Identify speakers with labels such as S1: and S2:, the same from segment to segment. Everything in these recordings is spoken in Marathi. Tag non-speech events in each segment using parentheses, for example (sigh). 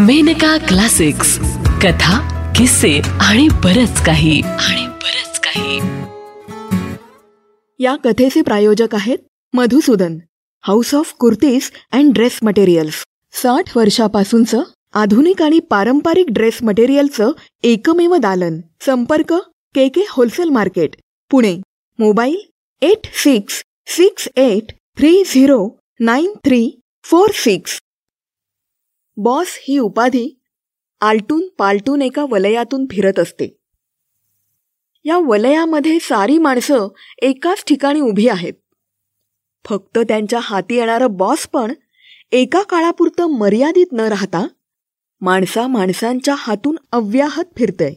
S1: मेनका क्लासिक्स कथा किस्से आणि बरच काही. आणि बरच काही.
S2: या कथेचे प्रायोजक आहेत Madhusudan house of kurtis and dress materials साठ वर्षापासूनचं आधुनिक आणि पारंपरिक ड्रेस मटेरियलचं एकमेव दालन. संपर्क K K wholesale market Pune. Mobile eight six six eight three zero nine three four six. Boss ही उपाधी आलटून पालटून एका वलयातून फिरत असते. या वलयामध्ये सारी माणसं एकाच ठिकाणी उभी आहेत. फक्त त्यांच्या हाती येणारं बॉस पण एका काळापुरतं मर्यादित न राहता माणसा माणसांच्या हातून अव्याहत फिरतंय.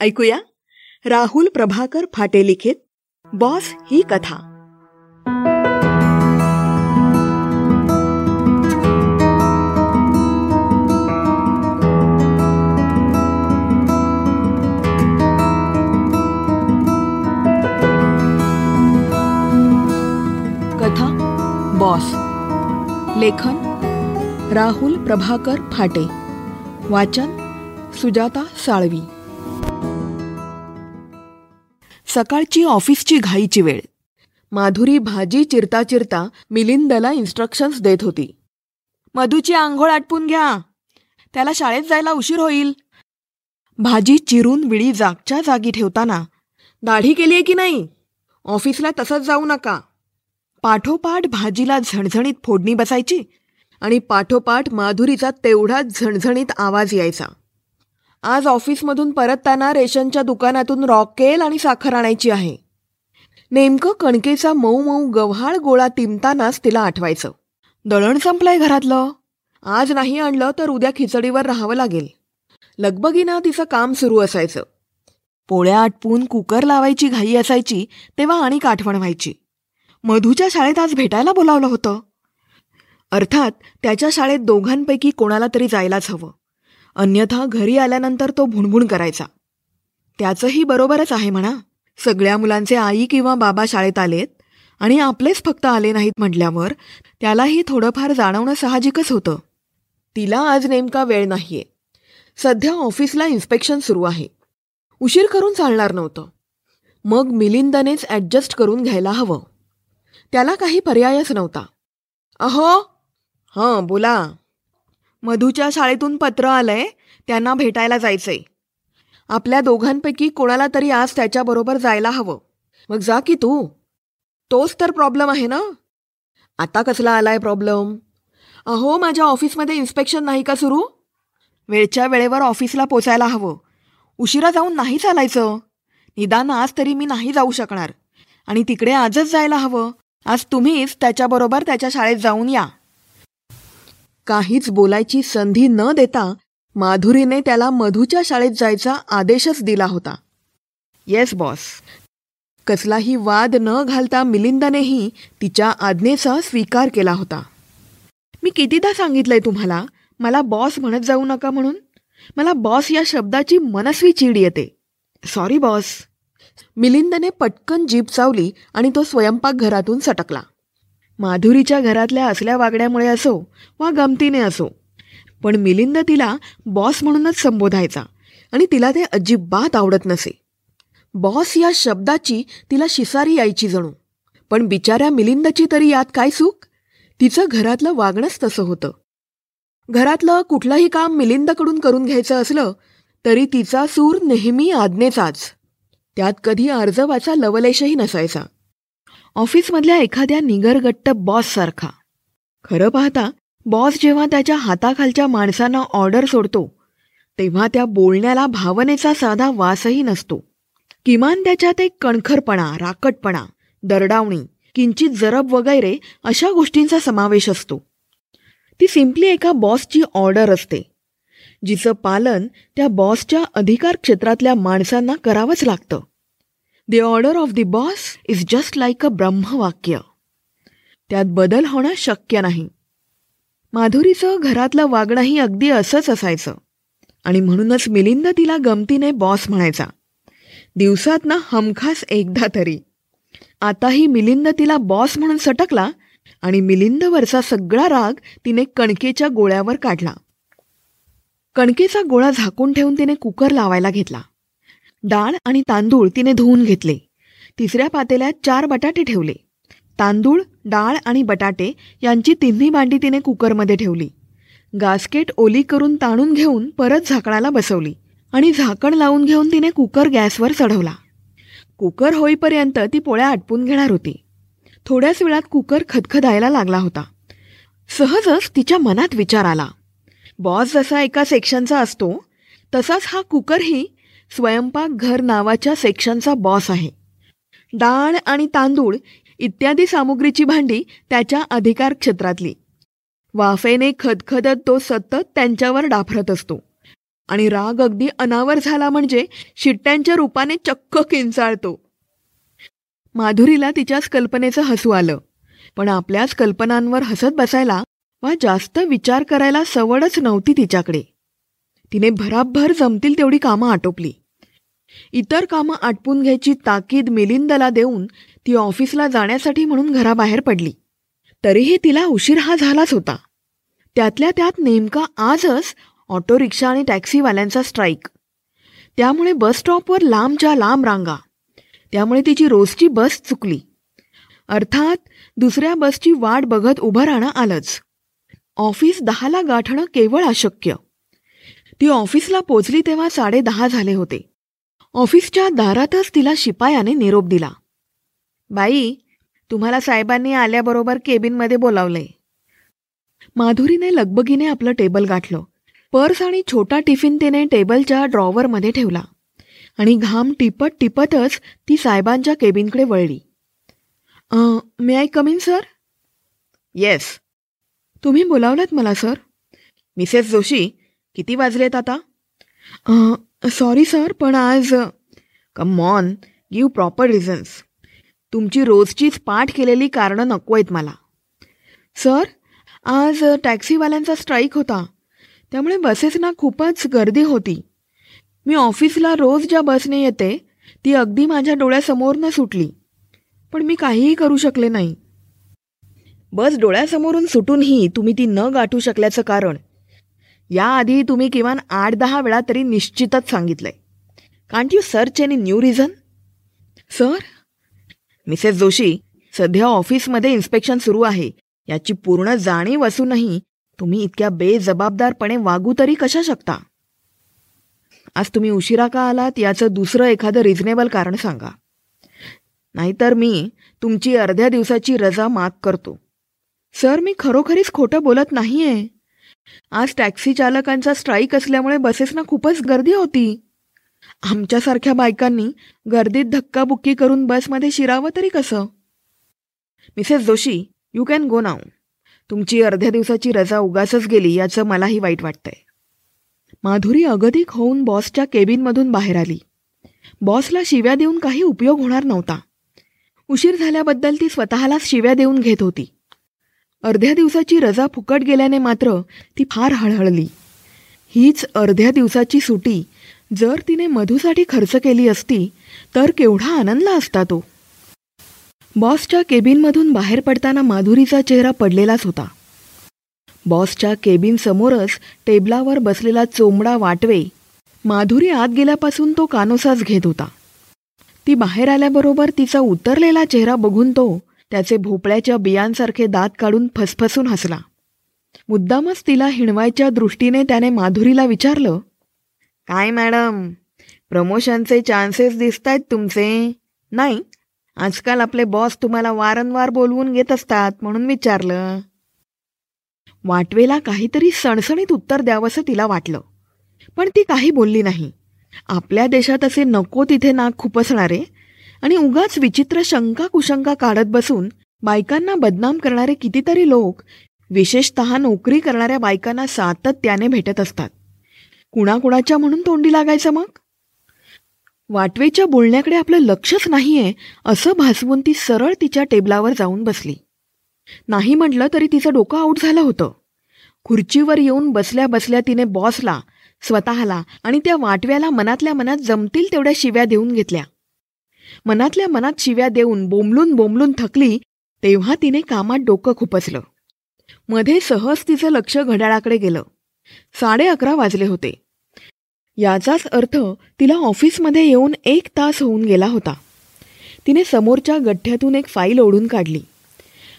S2: ऐकूया राहुल प्रभाकर फाटे लिखित बॉस ही कथा. लेखन राहुल प्रभाकर फाटे. वाचन सुजाता साळवी. सकाळची ऑफिसची घाईची वेळ. माधुरी भाजी चिरता चिरता मिलिंदला इन्स्ट्रक्शन्स देत होती. मधूची आंघोळ आटपून घ्या. त्याला शाळेत जायला उशीर होईल. भाजी चिरून विळी जागच्या जागी ठेवताना दाढी केली आहे की नाही? ऑफिसला तसंच जाऊ नका. पाठोपाठ भाजीला झणझणीत फोडणी बसायची आणि पाठोपाठ माधुरीचा तेवढाच झणझणीत आवाज यायचा. आज ऑफिसमधून परतताना रेशनच्या दुकानातून रॉकेल आणि साखर आणायची आहे. नेमकं कणकेचा मऊ मऊ गव्हाळ गोळा तिमतानाच तिला आठवायचं. दळण संपलंय घरातलं. आज नाही आणलं तर उद्या खिचडीवर राहावं लागेल. लगबगीनं तिचं काम सुरू असायचं. पोळ्या आटपून कुकर लावायची घाई असायची तेव्हा आणि आठवण व्हायची. मधूच्या शाळेत आज भेटायला बोलावलं होतं. अर्थात त्याच्या शाळेत दोघांपैकी कोणाला तरी जायलाच हवं. अन्यथा घरी आल्यानंतर तो भुणभुण करायचा. त्याचंही बरोबरच आहे म्हणा. सगळ्या मुलांचे आई किंवा बाबा शाळेत आलेत आणि आपलेच फक्त आले नाहीत म्हटल्यावर त्यालाही थोडंफार जाणवणं साहजिकच होतं. तिला आज नेमका वेळ नाहीये. सध्या ऑफिसला इन्स्पेक्शन सुरू आहे. उशीर करून चालणार नव्हतं. मग मिलिंदनेच ॲडजस्ट करून घ्यायला हवं. त्याला काही पर्यायच नव्हता. अहो हां बोला. मधूच्या शाळेतून पत्र आलंय त्यांना भेटायला जायचंय. आपल्या दोघांपैकी कोणाला तरी आज त्याच्याबरोबर जायला हवं. मग जा की तू. तोच तर प्रॉब्लेम आहे ना? आता कसला आलाय प्रॉब्लेम? अहो माझ्या ऑफिसमध्ये इन्स्पेक्शन नाही का सुरू? वेळच्या वेळेवर ऑफिसला पोचायला हवं. उशिरा जाऊन नाही चालायचं. निदान आज तरी मी नाही जाऊ शकणार. आणि तिकडे आजच जायला हवं. आज तुम्हीच त्याच्याबरोबर त्याच्या शाळेत जाऊन या. काहीच बोलायची संधी न देता माधुरीने त्याला मधूच्या शाळेत जायचा आदेशच दिला होता. येस बॉस कसलाही वाद न घालता मिलिंदानेही तिच्या आज्ञेचा स्वीकार केला होता. मी कितीदा सांगितलंय तुम्हाला मला बॉस म्हणत जाऊ नका म्हणून. मला बॉस या शब्दाची मनस्वी चीड येते. सॉरी बॉस मिलिंदने पटकन जीप चावली आणि तो स्वयंपाकघरातून सटकला. माधुरीच्या घरातल्या असल्या वागण्यामुळे असो वा गमतीने असो पण मिलिंद तिला बॉस म्हणूनच संबोधायचा आणि तिला ते अजिबात आवडत नसे. बॉस या शब्दाची तिला शिसारी यायची जणू पण बिचाऱ्या मिलिंदची तरी यात काय चूक तिचं घरातलं वागणंच तसं होतं. घरातलं कुठलंही काम मिलिंदकडून करून घ्यायचं असलं तरी तिचा सूर नेहमी आज्ञेचाच. त्यात कधी अर्जवाचा लवलेशही नसायचा. ऑफिसमधल्या एखाद्या निगरगट्ट बॉससारखा. खरं पाहता बॉस जेव्हा त्याच्या हाताखालच्या माणसांना ऑर्डर सोडतो तेव्हा त्या बोलण्याला भावनेचा साधा वासही नसतो. किमान त्याच्यात एक कणखरपणा राकटपणा दरडावणी किंचित जरब वगैरे अशा गोष्टींचा समावेश असतो. ती सिम्पली एका बॉसची ऑर्डर असते जिचं पालन त्या बॉसच्या अधिकार क्षेत्रातल्या माणसांना करावंच लागतं. The order of the boss is just like a ब्रह्मवाक्य त्यात बदल होणं शक्य नाही. माधुरीचं घरातलं वागणंही अगदी असंच असायचं. आणि म्हणूनच मिलिंद तिला गमतीने बॉस म्हणायचा. दिवसात ना हमखास एकदा तरी. आताही मिलिंद तिला बॉस म्हणून सटकला आणि मिलिंदवरचा सगळा राग तिने कणकेच्या गोळ्यावर काढला. कणकेचा गोळा झाकून ठेवून तिने कुकर लावायला घेतला. डाळ आणि तांदूळ तिने धुवून घेतले. तिसऱ्या पातेल्यात चार बटाटे ठेवले. तांदूळ डाळ आणि बटाटे यांची तिन्ही भांडी तिने कुकरमध्ये ठेवली. गास्केट ओली करून ताणून घेऊन परत झाकणाला बसवली आणि झाकण लावून घेऊन तिने कुकर गॅसवर चढवला. कुकर होईपर्यंत ती पोळ्या आटपून घेणार होती. थोड्याच वेळात कुकर खदखदायला लागला होता. सहजच तिच्या मनात विचार आला. बॉस जसा एका सेक्शनचा असतो तसाच हा कुकरही स्वयंपाकघर नावाच्या सेक्शनचा बॉस आहे. डाळ आणि तांदूळ इत्यादी सामुग्रीची भांडी त्याच्या अधिकार क्षेत्रातली. वाफेने खदखदत तो सतत त्यांच्यावर डाफरत असतो. आणि राग अगदी अनावर झाला म्हणजे शिट्ट्यांच्या रूपाने चक्क किंचाळतो. माधुरीला तिच्याच कल्पनेचं हसू आलं. पण आपल्याच कल्पनांवर हसत बसायला वा जास्त विचार करायला सवडच नव्हती तिच्याकडे. तिने भराभर जमतील तेवढी कामं आटोपली. इतर कामं आटपून घ्यायची ताकीद मिलिंदला देऊन ती ऑफिसला जाण्यासाठी म्हणून घराबाहेर पडली. तरीही तिला उशीर हा झालाच होता. त्यातल्या त्यात नेमका आजच ऑटो रिक्षा आणि टॅक्सीवाल्यांचा स्ट्राईक. त्यामुळे बस स्टॉपवर लांबच्या लांब रांगा. त्यामुळे तिची रोजची बस चुकली. अर्थात दुसऱ्या बसची वाट बघत उभं राहणं आलंच. ऑफिस दहाला गाठणं केवळ अशक्य. ती ऑफिसला पोचली तेव्हा साडेदहा झाले होते. ऑफिसच्या दारातच तिला शिपायाने निरोप दिला. बाई तुम्हाला साहेबांनी आल्याबरोबर केबिनमध्ये बोलावलंय माधुरीने लगबगीने आपलं टेबल गाठलं. पर्स आणि छोटा टिफिन तिने टेबलच्या ड्रॉवरमध्ये ठेवला आणि घाम टिपत टिपतच ती साहेबांच्या केबिनकडे वळली. May I come in sir? Yes. तुम्ही बोलावलात मला सर. मिसेस जोशी किती वाजलेत आता? सॉरी सर पण आज come on give proper reasons तुमची रोजचीच पाठ केलेली कारणं नको आहेत मला. सर आज टॅक्सीवाल्यांचा स्ट्राईक होता. त्यामुळे बसेसना खूपच गर्दी होती. मी ऑफिसला रोज ज्या बसने येते ती अगदी माझ्या डोळ्यासमोरनं सुटली. पण मी काहीही करू शकले नाही. बस डोळ्यासमोरून सुटूनही तुम्ही ती न गाठू शकल्याचं कारण याआधी तुम्ही किमान आठ दहा वेळा तरी निश्चितच सांगितलंय. Can't you search any new reason sir Mrs Joshi सध्या ऑफिसमध्ये इन्स्पेक्शन सुरू आहे. याची पूर्ण जाणीव असूनही तुम्ही इतक्या बेजबाबदारपणे वागू तरी कशा शकता? आज तुम्ही उशिरा का आलात याचं दुसरं एखादं रिझनेबल कारण सांगा. नाहीतर मी तुमची अर्ध्या दिवसाची रजा माग करतो. सर मी खरोखरीच खोटं बोलत नाहीये. आज टॅक्सी चालकांचा स्ट्राईक असल्यामुळे बसेसना खूपच गर्दी होती. आमच्यासारख्या बायकांनी गर्दीत धक्काबुक्की करून बसमध्ये शिरावं तरी कसं? Mrs Joshi you can go now तुमची अर्ध्या दिवसाची रजा उगासच गेली याचं मलाही वाईट वाटतंय. माधुरी अगतिक होऊन बॉसच्या केबिनमधून बाहेर आली. बॉसला शिव्या देऊन काही उपयोग होणार नव्हता. उशीर झाल्याबद्दल ती स्वतःलाच शिव्या देऊन घेत होती. अर्ध्या दिवसाची रजा फुकट गेल्याने मात्र ती फार हळहळली. हीच अर्ध्या दिवसाची सुटी. जर तिने मधूसाठी खर्च केली असती तर केवढा आनंदला असता तो. बॉसच्या केबिनमधून बाहेर पडताना माधुरीचा चेहरा पडलेलाच होता. बॉसच्या केबिन समोरच टेबलावर बसलेला चोमडा वाटवे माधुरी आत गेल्यापासून तो कानोसाच घेत होता. ती बाहेर आल्याबरोबर तिचा उतरलेला चेहरा बघून तो त्याचे भोपळ्याच्या बियांसारखे दात काढून फसफसून हसला. मुद्दामच तिला हिणवायच्या दृष्टीने त्याने माधुरीला विचारलं काय मॅडम प्रमोशनचे चान्सेस दिसत आहेत तुमचे? नाही आजकाल आपले बॉस तुम्हाला वारंवार बोलवून घेत असतात म्हणून विचारलं. वाटवेला काहीतरी सणसणीत उत्तर द्यावंसं तिला वाटलं. पण ती काही बोलली नाही. आपल्या देशात असे नको तिथे नाक खुपसणारे. आणि उगाच विचित्र शंका कुशंका काढत बसून बायकांना बदनाम करणारे कितीतरी लोक विशेषत नोकरी करणाऱ्या बायकांना सातत्याने भेटत असतात. कुणाकुणाच्या म्हणून तोंडी लागायचं मग? वाटवेच्या बोलण्याकडे आपलं लक्षच नाहीये असं भासवून ती सरळ तिच्या टेबलावर जाऊन बसली. नाही म्हटलं तरी तिचं डोकं आऊट झालं होतं. खुर्चीवर येऊन बसल्या बसल्या तिने बॉसला स्वतःला आणि त्या वाटव्याला मनातल्या मनात जमतील तेवढ्या शिव्या देऊन घेतल्या. मनातल्या मनात शिव्या देऊन बोंबलून बोंबलून थकली तेव्हा तिने कामात डोकं खुपसलं. मध्ये सहज तिचं लक्ष घड्याळाकडे गेलं. साडे अकरा वाजले होते. याचाच अर्थ तिला ऑफिसमध्ये येऊन एक तास होऊन गेला होता. तिने समोरच्या गठ्ठ्यातून एक फाईल ओढून काढली.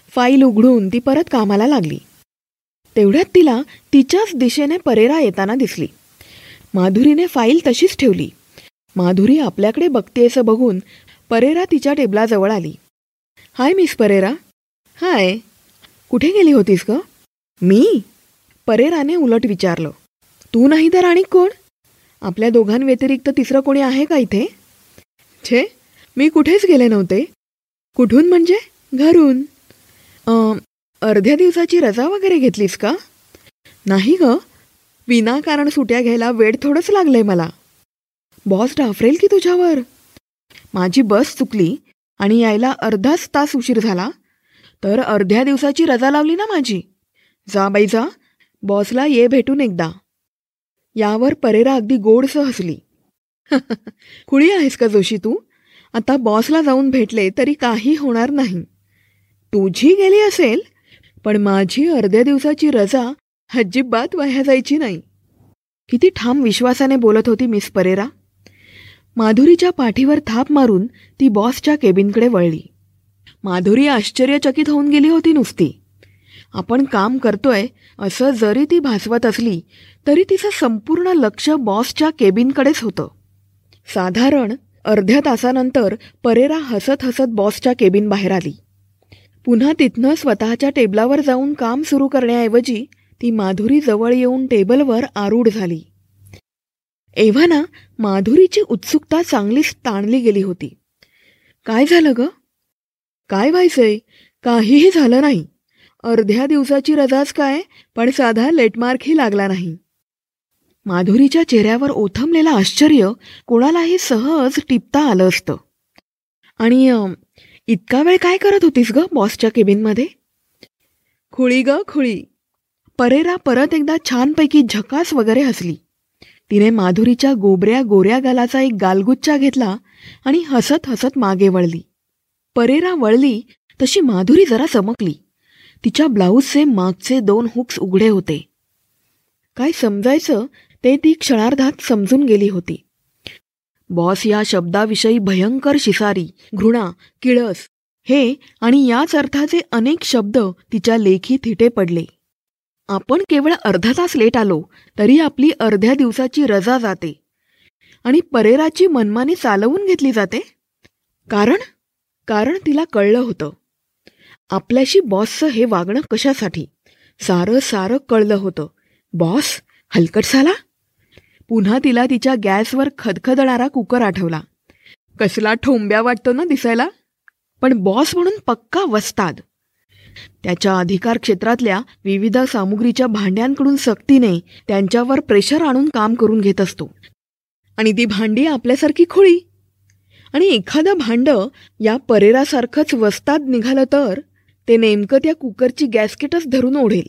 S2: फाईल उघडून ती परत कामाला लागली. तेवढ्यात तिला तिच्याच दिशेने परेरा येताना दिसली. माधुरीने फाईल तशीच ठेवली. माधुरी आपल्याकडे बघते असं बघून परेरा तिच्या टेबलाजवळ आली. Hi Miss Pereira. हाय. कुठे गेली होतीस ग? मी? परेराने उलट विचारलं. तू नाही तर आणि कोण? आपल्या दोघांव्यतिरिक्त तिसरं कोणी आहे का इथे? छे मी कुठेच गेले नव्हते. कुठून म्हणजे? घरून. अर्ध्या दिवसाची रजा वगैरे घेतलीस का? नाही ग. विनाकारण सुट्या घ्यायला वेळ थोडंच लागलंय मला. बॉस डाफरेल की तुझ्यावर? माझी बस चुकली आणि यायला अर्धाच तास उशीर झाला. तर अर्ध्या दिवसाची रजा लावली ना माझी. जा बाई जा. बॉसला ये भेटून एकदा. यावर परेरा अगदी गोडसं हसली. (laughs) खुळी आहेस का जोशी तू? आता बॉसला जाऊन भेटले तरी काही होणार नाही. तुझी गेली असेल पण माझी अर्ध्या दिवसाची रजा अजिबात वाया जायची नाही. किती ठाम विश्वासाने बोलत होती मिस परेरा. माधुरीच्या पाठीवर थाप मारून ती बॉसच्या केबिनकडे वळली. माधुरी आश्चर्यचकित होऊन गेली होती नुसती. आपण काम करतोय असं जरी ती भासवत असली तरी तिचं संपूर्ण लक्ष बॉसच्या केबिनकडेच होतं. साधारण अर्ध्या तासानंतर परेरा हसत हसत बॉसच्या केबिन बाहेर आली. पुन्हा तिथनं स्वतःच्या टेबलावर जाऊन काम सुरू करण्याऐवजी ती माधुरी जवळ येऊन टेबलवर आरूढ झाली. एव्हाना माधुरीची उत्सुकता चांगलीच ताणली गेली होती. काय झालं ग? काय व्हायचंय? काहीही झालं नाही. अर्ध्या दिवसाची रजाच काय? पण साधा लेटमार्कही लागला नाही. माधुरीच्या चेहऱ्यावर ओथमलेलं आश्चर्य कोणालाही सहज टिपता आलं असतं. आणि इतका वेळ काय करत होतीस ग बॉसच्या केबिनमध्ये? खुळी ग खुळी. परेरा परत एकदा छानपैकी झकास वगैरे हसली. तिने माधुरीच्या गोबऱ्या गोऱ्या गालाचा एक गालगुच्चा घेतला आणि हसत हसत मागे वळली. परेरा वळली तशी माधुरी जरा चमकली. तिच्या ब्लाऊजचे मागचे दोन हुक्स उघडे होते. काय समजायचं ते ती क्षणार्धात समजून गेली होती. बॉस या शब्दाविषयी भयंकर शिसारी घृणा किळस हे आणि याच अर्थाचे अनेक शब्द तिच्या लेखी थिटे पडले. आपण केवळ अर्धा तास लेट आलो तरी आपली अर्ध्या दिवसाची रजा जाते. आणि परेराची मनमानी चालवून घेतली जाते? कारण? कारण तिला कळलं होतं. आपल्याशी बॉसचं हे वागणं कशासाठी? सारं सारं कळलं होतं. बॉस हलकट झाला? पुन्हा तिला तिच्या गॅसवर खदखदणारा कुकर आठवला. कसला ठोंब्या वाटतो ना दिसायला? पण बॉस म्हणून पक्का वस्ताद. त्याच्या अधिकार क्षेत्रातल्या विविध सामुग्रीच्या भांड्यांकडून सक्तीने त्यांच्यावर प्रेशर आणून काम करून घेत असतो. आणि ती भांडी आपल्यासारखी खोळी. आणि एखादं भांडं या परेरासारखंच वस्तात निघालं तर ते नेमकं त्या कुकरची गॅसकेटच धरून ओढेल.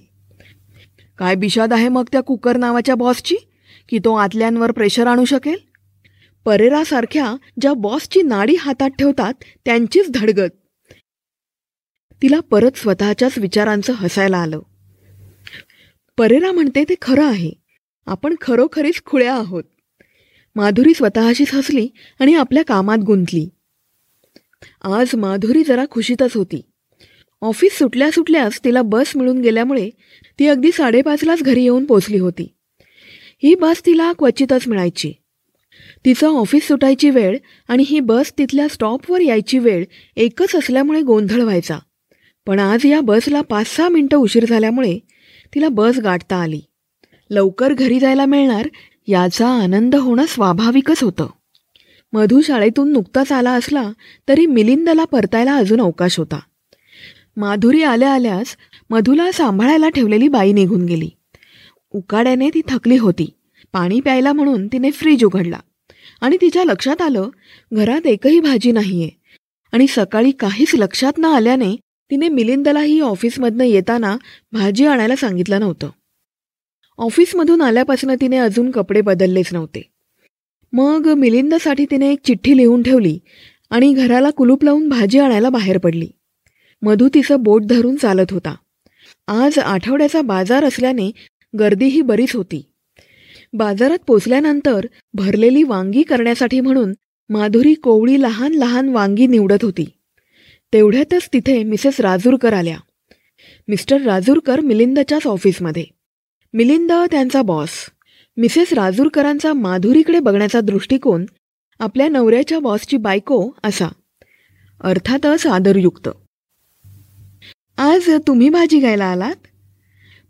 S2: काय बिशाद आहे मग त्या कुकर नावाच्या बॉसची? की तो आतल्यांवर प्रेशर आणू शकेल? परेरासारख्या ज्या बॉसची नाडी हातात ठेवतात त्यांचीच धडगत. तिला परत स्वतःच्याच विचारांचं हसायला आलं. परेरा म्हणते ते खरं आहे. आपण खरोखरीच खुळ्या आहोत. माधुरी स्वतःशीच हसली आणि आपल्या कामात गुंतली. आज माधुरी जरा खुशीतच होती. ऑफिस सुटल्या सुटल्यास तिला बस मिळून गेल्यामुळे ती अगदी साडेपाचलाच घरी येऊन पोचली होती. ही बस तिला क्वचितच मिळायची. तिचं ऑफिस सुटायची वेळ आणि ही बस तिथल्या स्टॉपवर यायची वेळ एकच असल्यामुळे गोंधळ व्हायचा. पण आज या बसला पाच सहा मिनटं उशीर झाल्यामुळे तिला बस गाठता आली. लवकर घरी जायला मिळणार याचा आनंद होणं स्वाभाविकच होतं. मधू शाळेतून नुकताच आला असला तरी मिलिंदला परतायला अजून अवकाश होता. माधुरी आल्या आल्यास मधूला सांभाळायला ठेवलेली बाई निघून गेली. उकाड्याने ती थकली होती. पाणी प्यायला म्हणून तिने फ्रीज उघडला. आणि तिच्या लक्षात आलं घरात एकही भाजी नाहीये. आणि सकाळी काहीच लक्षात न आल्याने तिने मिलिंदलाही ऑफिसमधनं येताना भाजी आणायला सांगितलं नव्हतं. ऑफिसमधून आल्यापासून तिने अजून कपडे बदललेच नव्हते. मग मिलिंदसाठी तिने एक चिठ्ठी लिहून ठेवली आणि घराला कुलूप लावून भाजी आणायला बाहेर पडली. मधू तिचं बोट धरून चालत होता. आज आठवड्याचा बाजार असल्याने गर्दीही बरीच होती. बाजारात पोचल्यानंतर भरलेली वांगी करण्यासाठी म्हणून माधुरी कोवळी लहान लहान वांगी निवडत होती. तेवढ्यातच तिथे मिसेस राजूरकर आल्या. मिस्टर राजूरकर मिलिंदच्याच ऑफिसमध्ये. मिलिंद त्यांचा बॉस. मिसेस राजूरकरांचा माधुरीकडे बघण्याचा दृष्टिकोन आपल्या नवऱ्याच्या बॉसची बायको असा. अर्थातच आदरयुक्त. आज तुम्ही भाजी घ्यायला आलात?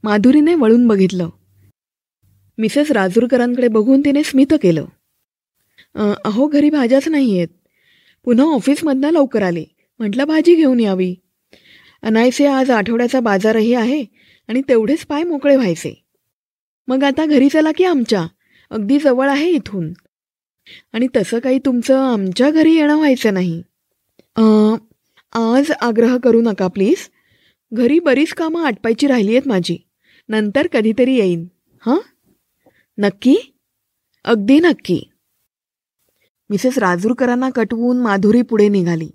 S2: माधुरीने वळून बघितलं. मिसेस राजूरकरांकडे बघून तिने स्मित केलं. अहो घरी भाज्याच नाही आहेत पुन्हा ऑफिसमधनं लवकर आली. म्हटलं भाजी घेऊन यावी. अनायसे आज आठवड्याचा बाजारही आहे आणि तेवढेच पाय मोकळे व्हायचे. मग आता घरी चला की आमच्या. अगदी जवळ आहे इथून. आणि तसं काही तुमचं आमच्या घरी येणं व्हायचं नाही. आज आग्रह करू नका प्लीज. घरी बरीच कामं आटपायची राहिली आहेत माझी. नंतर कधीतरी येईन. हां? नक्की? अगदी नक्की. मिसेस राजूरकरांना कटवून माधुरी पुढे निघाली.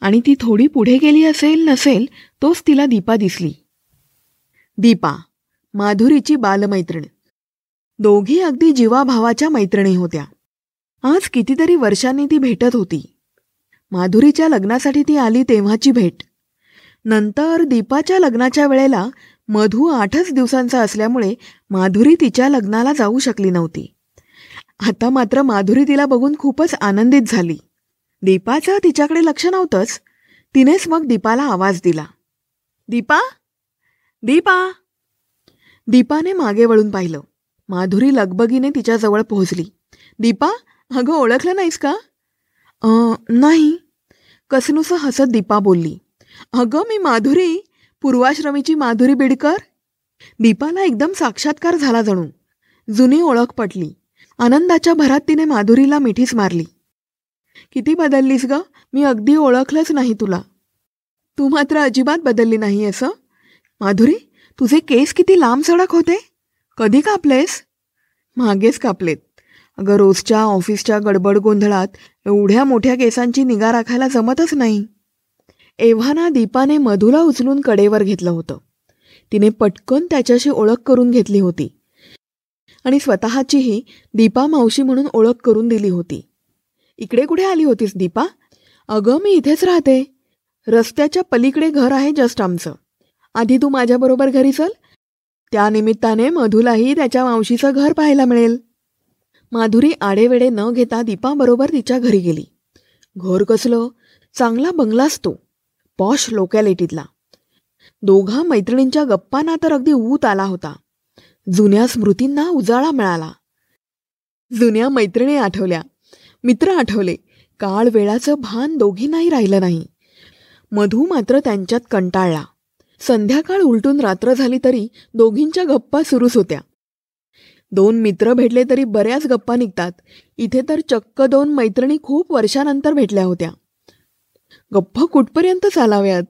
S2: आणि ती थोडी पुढे गेली असेल नसेल तोच तिला दीपा दिसली. दीपा माधुरीची बालमैत्रीण. दोघी अगदी जीवाभावाच्या मैत्रिणी होत्या. आज कितीतरी वर्षांनी ती भेटत होती. माधुरीच्या लग्नासाठी ती आली तेव्हाची भेट. नंतर दीपाच्या लग्नाच्या वेळेला मधू आठच दिवसांचा असल्यामुळे माधुरी तिच्या लग्नाला जाऊ शकली नव्हती. आता मात्र माधुरी तिला बघून खूपच आनंदित झाली. दीपाचं तिच्याकडे लक्ष नव्हतंच. तिनेच मग दीपाला आवाज दिला. दीपा? दीपा? दीपाने मागे वळून पाहिलं. माधुरी लगबगीने तिच्याजवळ पोहोचली. दीपा अगं ओळखलं नाहीस का? नाही. कसनुसं हसत दीपा बोलली. अगं मी माधुरी पूर्वाश्रमीची माधुरी बिडकर? दीपाला एकदम साक्षात्कार झाला जणू. जुनी ओळख पटली. आनंदाच्या भरात तिने माधुरीला मिठीच मारली. किती बदललीस ग? मी अगदी ओळखलंच नाही तुला. तू मात्र अजिबात बदलली नाही असं माधुरी तुझे केस किती लांब सडक होते? कधी कापलेस? मागेच कापलेत. अगं रोजच्या ऑफिसच्या गडबड गोंधळात एवढ्या मोठ्या केसांची निगा राखायला जमतच नाही. एव्हाना दीपाने मधुला उचलून कडेवर घेतलं होतं. तिने पटकन त्याच्याशी ओळख करून घेतली होती. आणि स्वतःचीही दीपा मावशी म्हणून ओळख करून दिली होती. इकडे कुठे आली होतीस दीपा? अगं मी इथेच राहते. रस्त्याच्या पलीकडे घर आहे जस्ट आमचं. आधी तू माझ्याबरोबर घरी चल. त्यानिमित्ताने मधुलाही त्याच्या मावशीचं घर पाहायला मिळेल. माधुरी आडेवेडे न घेता दीपाबरोबर तिच्या घरी गेली. घर कसलं? चांगला बंगलाच तो. पॉश लोकॅलिटीतला दोघा मैत्रिणींच्या गप्पांना तर अगदी ऊत आला होता. जुन्या स्मृतींना उजाळा मिळाला. जुन्या मैत्रिणी आठवल्या. मित्र आठवले. काळ वेळाचं भान दोघींनाही राहिलं नाही. मधू मात्र त्यांच्यात कंटाळला. संध्याकाळ उलटून रात्र झाली तरी दोघींच्या गप्पा सुरूच होत्या. दोन मित्र भेटले तरी बऱ्याच गप्पा निघतात. इथे तर चक्क दोन मैत्रिणी खूप वर्षानंतर भेटल्या होत्या. गप्पा कुठपर्यंत चालाव्यात?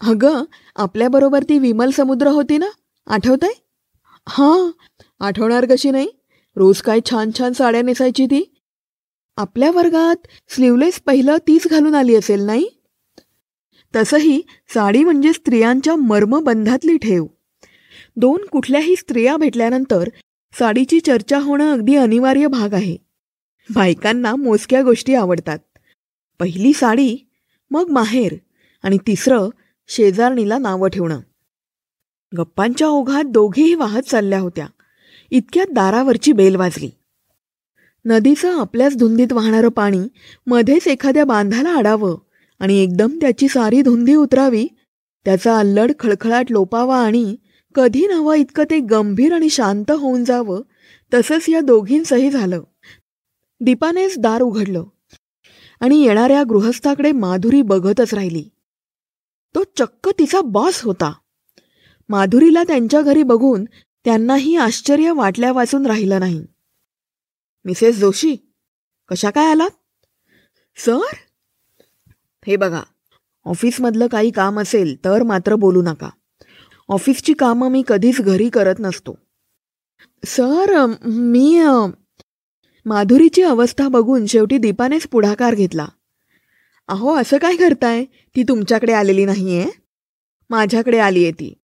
S2: अगं आपल्याबरोबर ती विमल समुद्र होती ना? आठवतंय? हां आठवणार कशी नाही? रोज काय छान छान साड्या नेसायची ती. आपल्या वर्गात स्लीवलेस पहिलं तीच घालून आली असेल नाही? तसंही साडी म्हणजे स्त्रियांच्या मर्मबंधातली ठेव. दोन कुठल्याही स्त्रिया भेटल्यानंतर साडीची चर्चा होणं अगदी अनिवार्य भाग आहे. बायकांना मोजक्या गोष्टी आवडतात. पहिली साडी मग माहेर आणि तिसरं शेजारणीला नावं ठेवणं. गप्पांच्या ओघात दोघेही वाहत चालल्या होत्या. इतक्यात दारावरची बेल वाजली. नदीचं आपल्याच धुंदीत वाहणारं पाणी मध्येच एखाद्या बांधाला आडावं आणि एकदम त्याची सारी धुंदी उतरावी त्याचा अल्लड खळखळाट लोपावा आणि कधी नवं इतकं ते गंभीर आणि शांत होऊन जावं तसंच या दोघींचंही झालं. दीपानेच दार उघडलं आणि येणाऱ्या गृहस्थाकडे माधुरी बघतच राहिली. तो चक्क तिचा बॉस होता. माधुरीला त्यांच्या घरी बघून त्यांनाही आश्चर्य वाटल्या वाचून राहिलं नाही. मिसेस जोशी कशा काय आलात? सर? हे बघा ऑफिसमधलं काही काम असेल तर मात्र बोलू नका. ऑफिसची कामं मी कधीच घरी करत नसतो. सर मी माधुरीची अवस्था बघून शेवटी दीपानेच पुढाकार घेतला. अहो असं काय करताय? ती तुमच्याकडे आलेली नाही आहे माझ्याकडे आली आहे ती.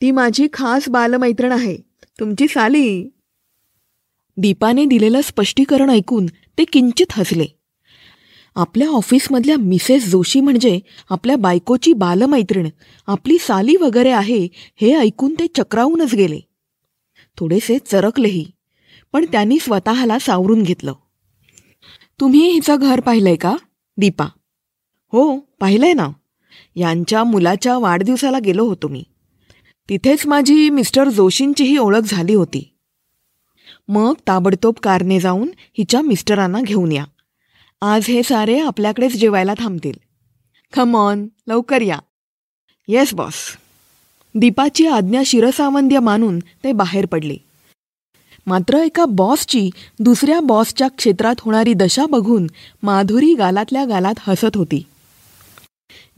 S2: ती माझी खास बालमैत्रीण आहे. तुमची साली दीपाने दिलेलं स्पष्टीकरण ऐकून ते किंचित हसले. आपल्या ऑफिसमधल्या मिसेस जोशी म्हणजे आपल्या बायकोची बालमैत्रीण आपली साली वगैरे आहे हे ऐकून ते चक्रावूनच गेले. थोडेसे चरकलेही पण त्यांनी स्वतःला सावरून घेतलं. तुम्ही हिचं घर पाहिलंय का? दीपा. हो पाहिलंय ना. यांच्या मुलाच्या वाढदिवसाला गेलो होतो मी. तिथेच माझी मिस्टर जोशींचीही ओळख झाली होती. मग ताबडतोब कारने जाऊन हिच्या मिस्टरांना घेऊन या. आज हे सारे आपल्याकडेच जेवायला थांबतील. खम ऑन लवकर या. येस बॉस दीपाची आज्ञा शिरसावंद्य मानून ते बाहेर पडले. मात्र एका बॉसची दुसऱ्या बॉसच्या क्षेत्रात होणारी दशा बघून माधुरी गालातल्या गालात हसत होती.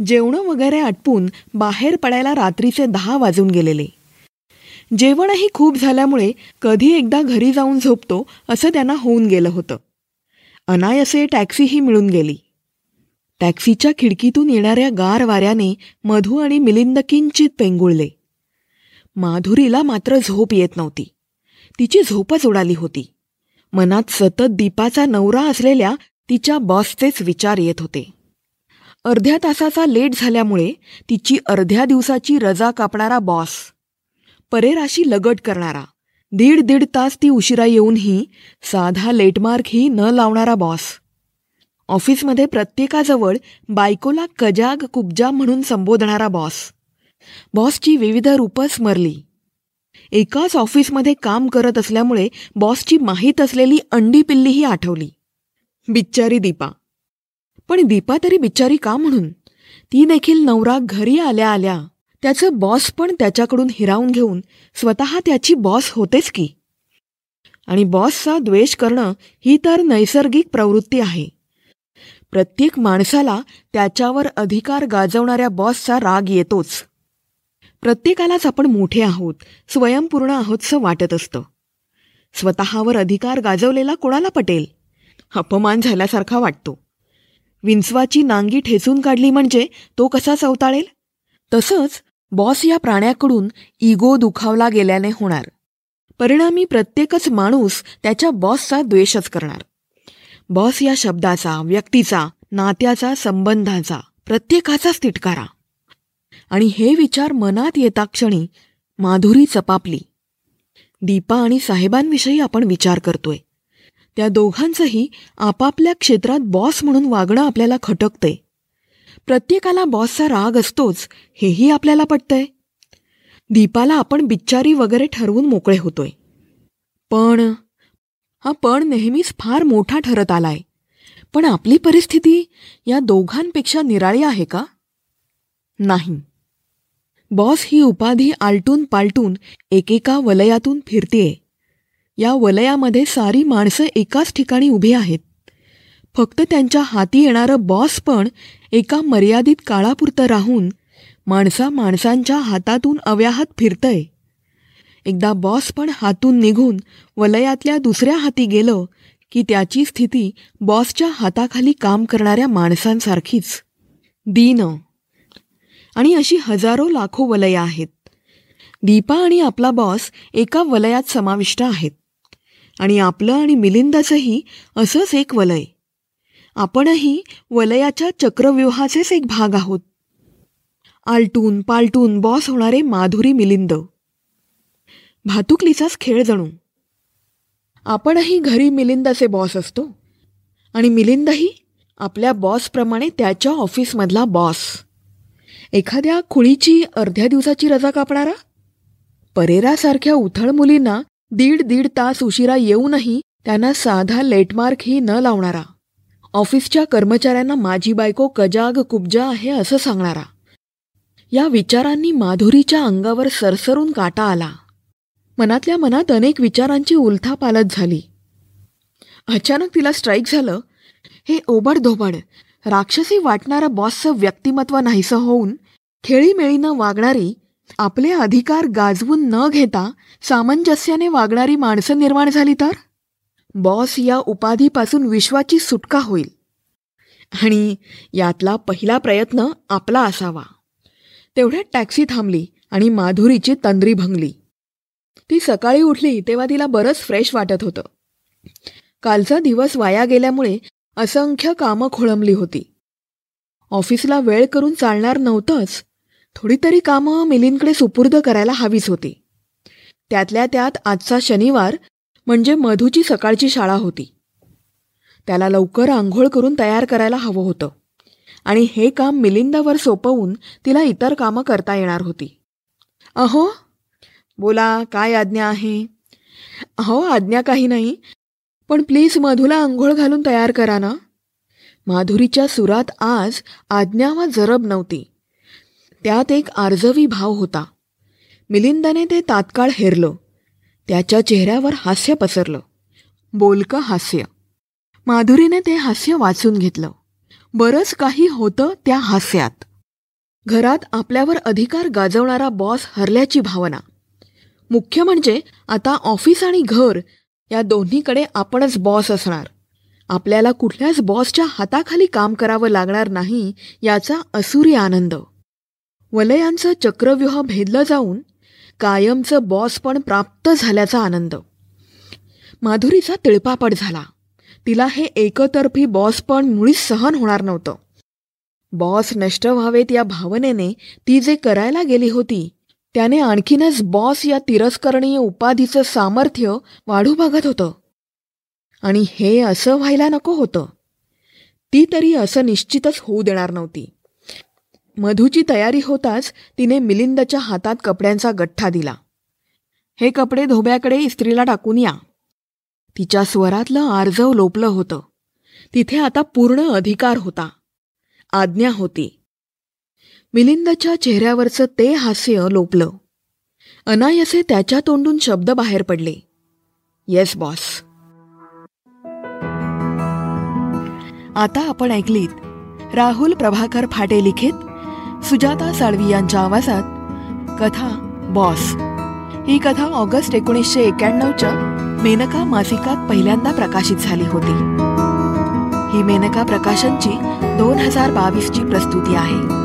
S2: जेवणं वगैरे आटपून बाहेर पडायला रात्रीचे दहा वाजून गेलेले. जेवणही खूप झाल्यामुळे कधी एकदा घरी जाऊन झोपतो असं त्यांना होऊन गेलं होतं. अनायसे टॅक्सीही मिळून गेली. टॅक्सीच्या खिडकीतून येणाऱ्या गार वाऱ्याने मधू आणि मिलिंद किंचित पेंगुळले. माधुरीला मात्र झोप येत नव्हती. तिची झोपच उडाली होती. मनात सतत दीपाचा नवरा असलेल्या तिच्या बॉसचेच विचार येत होते. अर्ध्या तासाचा लेट झाल्यामुळे तिची अर्ध्या दिवसाची रजा कापणारा बॉस परेराशी लगट करणारा. दीड दीड तास ती उशिरा येऊनही साधा लेटमार्कही न लावणारा बॉस. ऑफिसमध्ये प्रत्येकाजवळ बायकोला कजाग कुबजा म्हणून संबोधणारा बॉस. बॉसची विविध रूपं स्मरली. एकाच ऑफिसमध्ये काम करत असल्यामुळे बॉसची माहीत असलेली अंडी पिल्लीही आठवली. बिच्चारी दीपा. पण दीपा तरी बिच्चारी का म्हणून? ती देखील नवरा घरी आल्या आल्या त्याचं बॉस पण त्याच्याकडून हिरावून घेऊन स्वतः त्याची बॉस होतेच की. आणि बॉसचा द्वेष करणं ही तर नैसर्गिक प्रवृत्ती आहे. प्रत्येक माणसाला त्याच्यावर अधिकार गाजवणाऱ्या बॉसचा राग येतोच. प्रत्येकालाच आपण मोठे आहोत स्वयंपूर्ण आहोतसं वाटत असतं. स्वतःवर अधिकार गाजवलेला कोणाला पटेल? अपमान झाल्यासारखा वाटतो. विंचवाची नांगी ठेचून काढली म्हणजे तो कसा चवताळेल? तसंच बॉस या प्राण्याकडून इगो दुखावला गेल्याने होणार. परिणामी प्रत्येकच माणूस त्याच्या बॉसचा द्वेषच करणार. बॉस या शब्दाचा व्यक्तीचा नात्याचा संबंधाचा प्रत्येकाचाच तिटकारा आणि हे विचार मनात येता क्षणी माधुरी चपापली. दीपा आणि साहेबांविषयी आपण विचार करतोय. त्या दोघांचंही आपापल्या क्षेत्रात बॉस म्हणून वागणं आपल्याला खटकतंय. प्रत्येकाला बॉसचा राग असतोच हेही आपल्याला पटतंय. दीपाला आपण बिच्चारी वगैरे ठरवून मोकळे होतोय. पण हा पण नेहमीच फार मोठा ठरत आलाय. पण आपली परिस्थिती या दोघांपेक्षा निराळी आहे का? नाही. बॉस ही उपाधी आलटून पालटून एकेका वलयातून फिरतेय. या वलयामध्ये सारी माणसं एकाच ठिकाणी उभी आहेत. फक्त त्यांच्या हाती येणारं बॉस पण एका मर्यादित काळापुरतं राहून माणसा माणसांच्या हातातून अव्याहत फिरतंय. एकदा बॉस पण हातून निघून वलयातल्या दुसऱ्या हाती गेलं की त्याची स्थिती बॉसच्या हाताखाली काम करणाऱ्या माणसांसारखीच. दीन. आणि अशी हजारो लाखो वलयं आहेत. दीपा आणि आपला बॉस एका वलयात समाविष्ट आहेत. आणि आपलं आणि मिलिंदाचंही असंच एक वलय. आपणही वलयाच्या चक्रव्यूहाचेच एक भाग आहोत. आलटून पालटून बॉस होणारे माधुरी मिलिंद. भातुकलीचाच खेळ जणू. आपणही घरी मिलिंदाचे बॉस असतो. आणि मिलिंदही आपल्या बॉसप्रमाणे त्याच्या ऑफिसमधला बॉस. एखाद्या खुळीची अर्ध्या दिवसाची रजा कापणारा? परेरासारख्या उथळ मुलींना दीड दीड तास उशिरा येऊनही त्यांना साधा लेटमार्कही न लावणारा? ऑफिसच्या कर्मचाऱ्यांना माझी बायको कजाग कुबजा आहे असं सांगणारा. या विचारांनी माधुरीच्या अंगावर सरसरून काटा आला. मनातल्या मनात अनेक विचारांची उलथापालत झाली. अचानक तिला स्ट्राईक झालं. हे ओबडधोबड राक्षसी वाटणारं बॉसचं व्यक्तिमत्व नाहीसं होऊन खेळीमेळीनं वागणारी आपले अधिकार गाजवून न घेता सामंजस्याने वागणारी माणसं निर्माण झाली तर? बॉस या उपाधीपासून विश्वाची सुटका होईल. आणि यातला पहिला प्रयत्न आपला असावा. तेवढ्यात टॅक्सी थांबली आणि माधुरीची तंद्री भंगली. ती सकाळी उठली तेव्हा तिला बरंच फ्रेश वाटत होतं. कालचा दिवस वाया गेल्यामुळे असंख्य कामं खोळंबली होती. ऑफिसला वेळ करून चालणार नव्हतंच थोडी तरी कामं मिलींकडे सुपूर्द करायला हवीच होती. त्यातल्या त्यात आजचा शनिवार म्हणजे मधूची सकाळची शाळा होती. त्याला लवकर आंघोळ करून तयार करायला हवं होतं. आणि हे काम मिलिंदावर सोपवून तिला इतर कामं करता येणार होती. अहो बोला काय आज्ञा आहे? अहो आज्ञा काही नाही. पण प्लीज मधूला आंघोळ घालून तयार करा ना. माधुरीच्या सुरात आज आज्ञा वा जरब नव्हती. त्यात एक आर्जवी भाव होता. मिलिंदाने ते तात्काळ हेरलं. त्याच्या चेहऱ्यावर हास्य पसरलं. बोलकं हास्य. माधुरीने ते हास्य वाचून घेतलं. बरंच काही होतं त्या हास्यात. घरात आपल्यावर अधिकार गाजवणारा बॉस हरल्याची भावना. मुख्य म्हणजे आता ऑफिस आणि घर या दोन्हीकडे आपणच बॉस असणार. आपल्याला कुठल्याच बॉसच्या हाताखाली काम करावं लागणार नाही याचा असुरी आनंद. वलयांचं चक्रव्यूह भेदलं जाऊन कायमचं बॉस पण प्राप्त झाल्याचा आनंद. माधुरीचा तिळपापड झाला. तिला हे एकतर्फी बॉस पण मुळीच सहन होणार नव्हतं. बॉस नष्ट व्हावेत या भावनेने ती जे करायला गेली होती त्याने आणखीनच बॉस या तिरस्करणीय उपाधीचं सामर्थ्य वाढू बघत होतं. आणि हे असं व्हायला नको होतं. ती तरी असं निश्चितच होऊ देणार नव्हती. मधूची तयारी होताच तिने मिलिंदच्या हातात कपड्यांचा गठ्ठा दिला. हे कपडे धोब्याकडे इस्त्रीला टाकून या. तिच्या स्वरातलं आर्जव लोपलं होतं. तिथे आता पूर्ण अधिकार होता. आज्ञा होती. मिलिंदच्या चेहऱ्यावरचं ते हास्य लोपलं. अनायसे त्याच्या तोंडून शब्द बाहेर पडले. Yes boss. आता आपण ऐकलीत राहुल प्रभाकर फाटे लिखित सुजाता साळवी यांच्या आवाजात कथा बॉस. ही कथा ऑगस्ट एकोणीसशे एक्याण्णवच्या मेनका मासिकात पहिल्यांदा प्रकाशित झाली होती. ही मेनका प्रकाशनची दोन हजार बावीसची प्रस्तुती आहे.